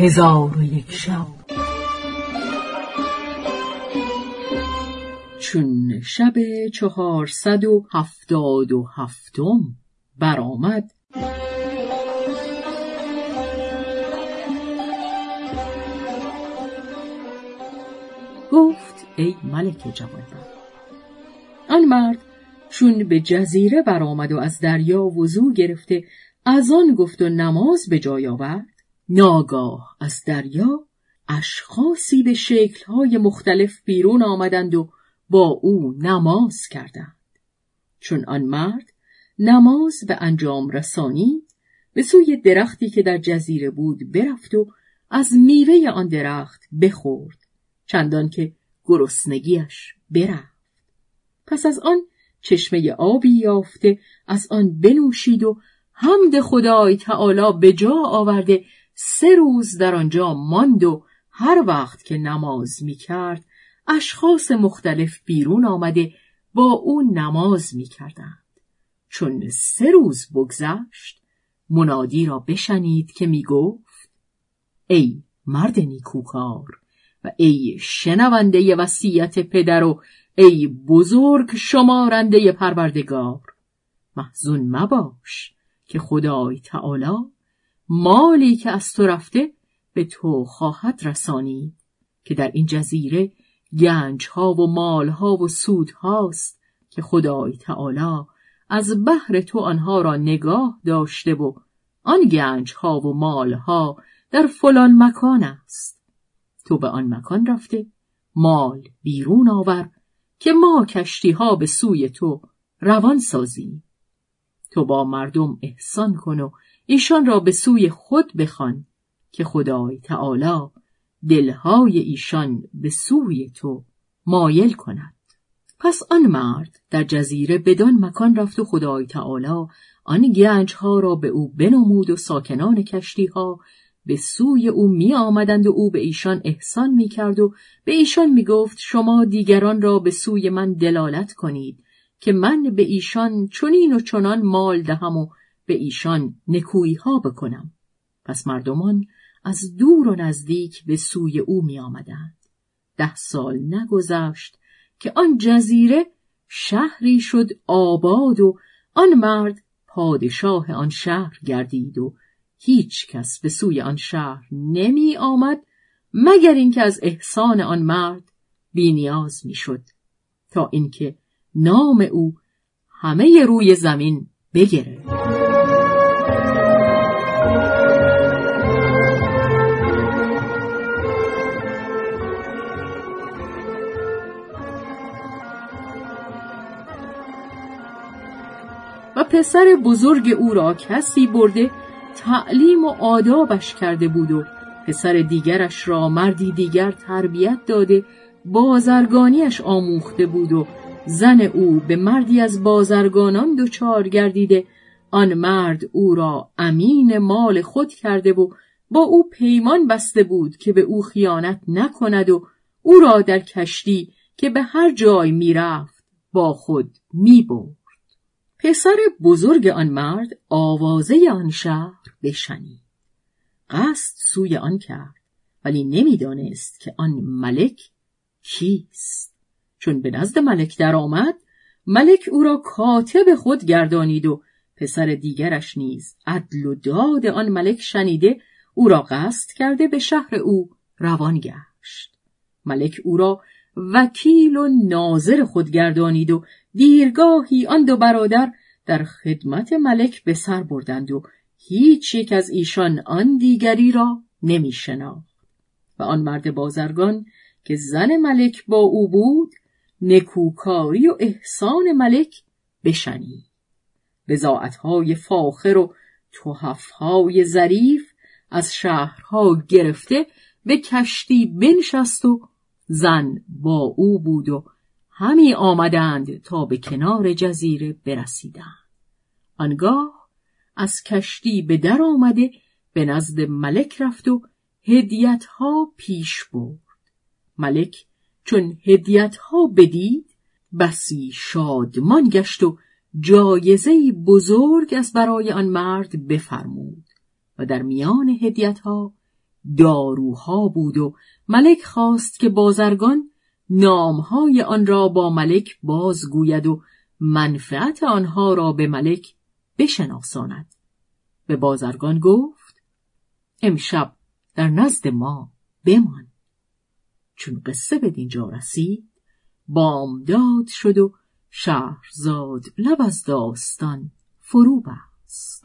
هزار و یک شب. چون شب چهارصد و هفتاد و هفتم برآمد. گفت ای ملک جوانبخت آن مرد چون به جزیره برآمد و از دریا وضو گرفته از آن گفت و نماز به جای آورد. ناگاه از دریا اشخاصی به شکلهای مختلف بیرون آمدند و با او نماز کردند. چون آن مرد نماز به انجام رسانی به سوی درختی که در جزیره بود برفت و از میوه آن درخت بخورد چندان که گرسنگیش برفت. پس از آن چشمه آبی یافته از آن بنوشید و حمد خدای تعالی به جا آورده سه روز در آنجا ماند و هر وقت که نماز می کرد اشخاص مختلف بیرون آمده با او نماز می کردند. چون سه روز بگذشت منادی را بشنید که می گفت ای مرد نیکوکار و ای شنونده وصیت پدر و ای بزرگ شمارنده پروردگار محزون مباش که خدای تعالی مالی که از تو رفته به تو خواهد رسانی که در این جزیره گنج ها و مال ها و سود هاست که خدای تعالی از بحر تو آنها را نگاه داشته و آن گنج ها و مال ها در فلان مکان است. تو به آن مکان رفته مال بیرون آور که ما کشتی ها به سوی تو روان سازیم. تو با مردم احسان کن و ایشان را به سوی خود بخوان که خدای تعالی دلهای ایشان به سوی تو مایل کند. پس آن مرد در جزیره بدان مکان رفت و خدای تعالی آن گنج ها را به او بنمود و ساکنان کشتی ها به سوی او می آمدند و او به ایشان احسان می کرد و به ایشان می گفت شما دیگران را به سوی من دلالت کنید که من به ایشان چنین و چنان مال دهم و به ایشان نکویی ها بکنم پس مردمان از دور و نزدیک به سوی او می آمدند. ده سال نگذشت که آن جزیره شهری شد آباد و آن مرد پادشاه آن شهر گردید و هیچ کس به سوی آن شهر نمی آمد مگر اینکه از احسان آن مرد بینیاز می شد تا اینکه نام او همه روی زمین بگیره. و پسر بزرگ او را کسی برده تعلیم و آدابش کرده بود و پسر دیگرش را مردی دیگر تربیت داده بازرگانیش آموخته بود و زن او به مردی از بازرگانان دچار گردیده. آن مرد او را امین مال خود کرده و با او پیمان بسته بود که به او خیانت نکند و او را در کشتی که به هر جای می‌رفت با خود می‌برد. پسر بزرگ آن مرد آوازه آن شهر بشنید. قصد سوی آن کرد ولی نمی‌دانست که آن ملک کیست. چون به نزد ملک درآمد ملک او را کاتب خود گردانید و پسر دیگرش نیز عدل و داد آن ملک شنیده او را قصد کرده به شهر او روان گشت. ملک او را وکیل و ناظر خود گردانید و دیرگاهی آن دو برادر در خدمت ملک به سر بردند و هیچ یک از ایشان آن دیگری را نمی و آن مرد بازرگان که زن ملک با او بود نکوکاری و احسان ملک بشنید. بزاعتهای فاخر و توحفهای ظریف از شهرها گرفته به کشتی بنشست و زن با او بود و همی آمدند تا به کنار جزیره برسیدند. آنگاه از کشتی به در آمده به نزد ملک رفت و هدیتها پیش برد. ملک چون هدیتها بدید بسی شادمان گشت و جایزه بزرگ از برای آن مرد بفرمود و در میان هدیتها داروها بود و ملک خواست که بازرگان نامهای آن را با ملک بازگوید و منفعت آنها را به ملک بشناساند. به بازرگان گفت امشب در نزد ما بمان. چون قصه به دینجا رسید بامداد شد و شهرزاد لب از داستان فرو بست.